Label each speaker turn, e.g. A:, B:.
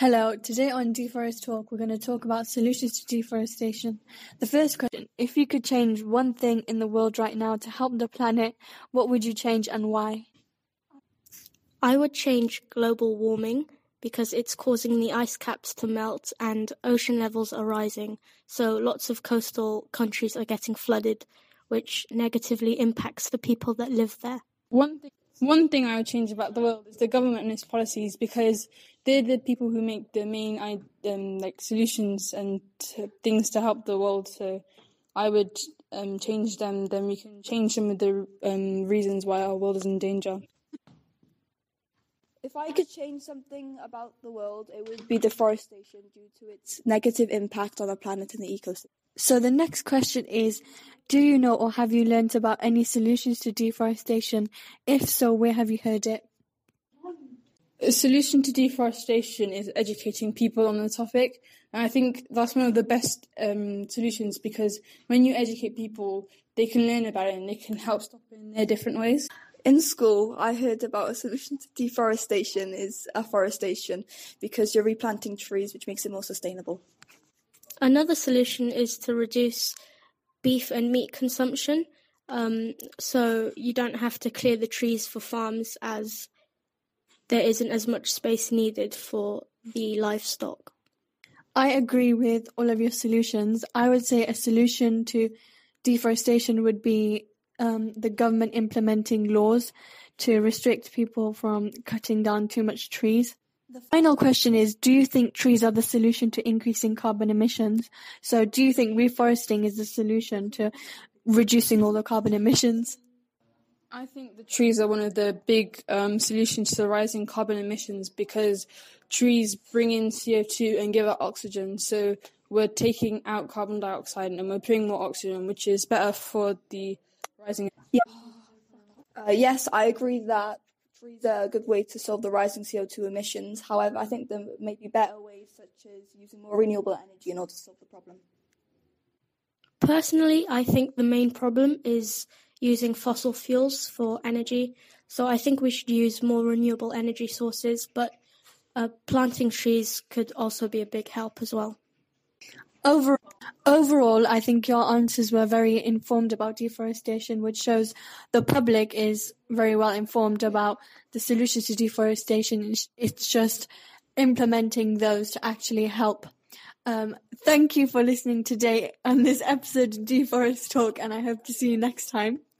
A: Hello, today on Deforest Talk, we're going to talk about solutions to deforestation. The first question If you could change one thing in the world right now to help the planet, what would you change and why?
B: I would change global warming because it's causing the ice caps to melt and ocean levels are rising. So lots of coastal countries are getting flooded, which negatively impacts the people that live there.
C: One thing one thing I would change about the world is the government and its policies because they're the people who make the main um, like solutions and things to help the world. So I would um, change them. Then we can change some of the um, reasons why our world is in danger.
D: If I could change something about the world, it would be deforestation due to its negative impact on our planet and the ecosystem.
A: So the next question is Do you know or have you learnt about any solutions to deforestation? If so, where have you heard it?
C: A solution to deforestation is educating people on the topic. And I think that's one of the best um, solutions because when you educate people, they can learn about it and they can help stop it in their different ways.
D: In school, I heard about a solution to deforestation is afforestation because you're replanting trees, which makes it more sustainable.
B: Another solution is to reduce beef and meat consumption. Um, so you don't have to clear the trees for farms as there isn't as much space needed for the livestock.
A: I agree with all of your solutions. I would say a solution to deforestation would be um, the government implementing laws to restrict people from cutting down too much trees. The final question is, do you think trees are the solution to increasing carbon emissions? So do you think reforesting is the solution to reducing all the carbon emissions?
C: I think the trees are one of the big um, solutions to the rising carbon emissions because trees bring in CO2 and give out oxygen. So we're taking out carbon dioxide and we're putting more oxygen, which is better for the rising.
D: Yeah. Uh, yes, I agree that trees are a good way to solve the rising CO2 emissions. However, I think there may be better ways, such as using more renewable energy in order to solve the problem.
B: Personally, I think the main problem is using fossil fuels for energy. So I think we should use more renewable energy sources, but uh, planting trees could also be a big help as well.
A: Over, overall, I think your answers were very informed about deforestation, which shows the public is very well informed about the solutions to deforestation. It's just implementing those to actually help. Um, thank you for listening today on this episode of Deforest Talk, and I hope to see you next time.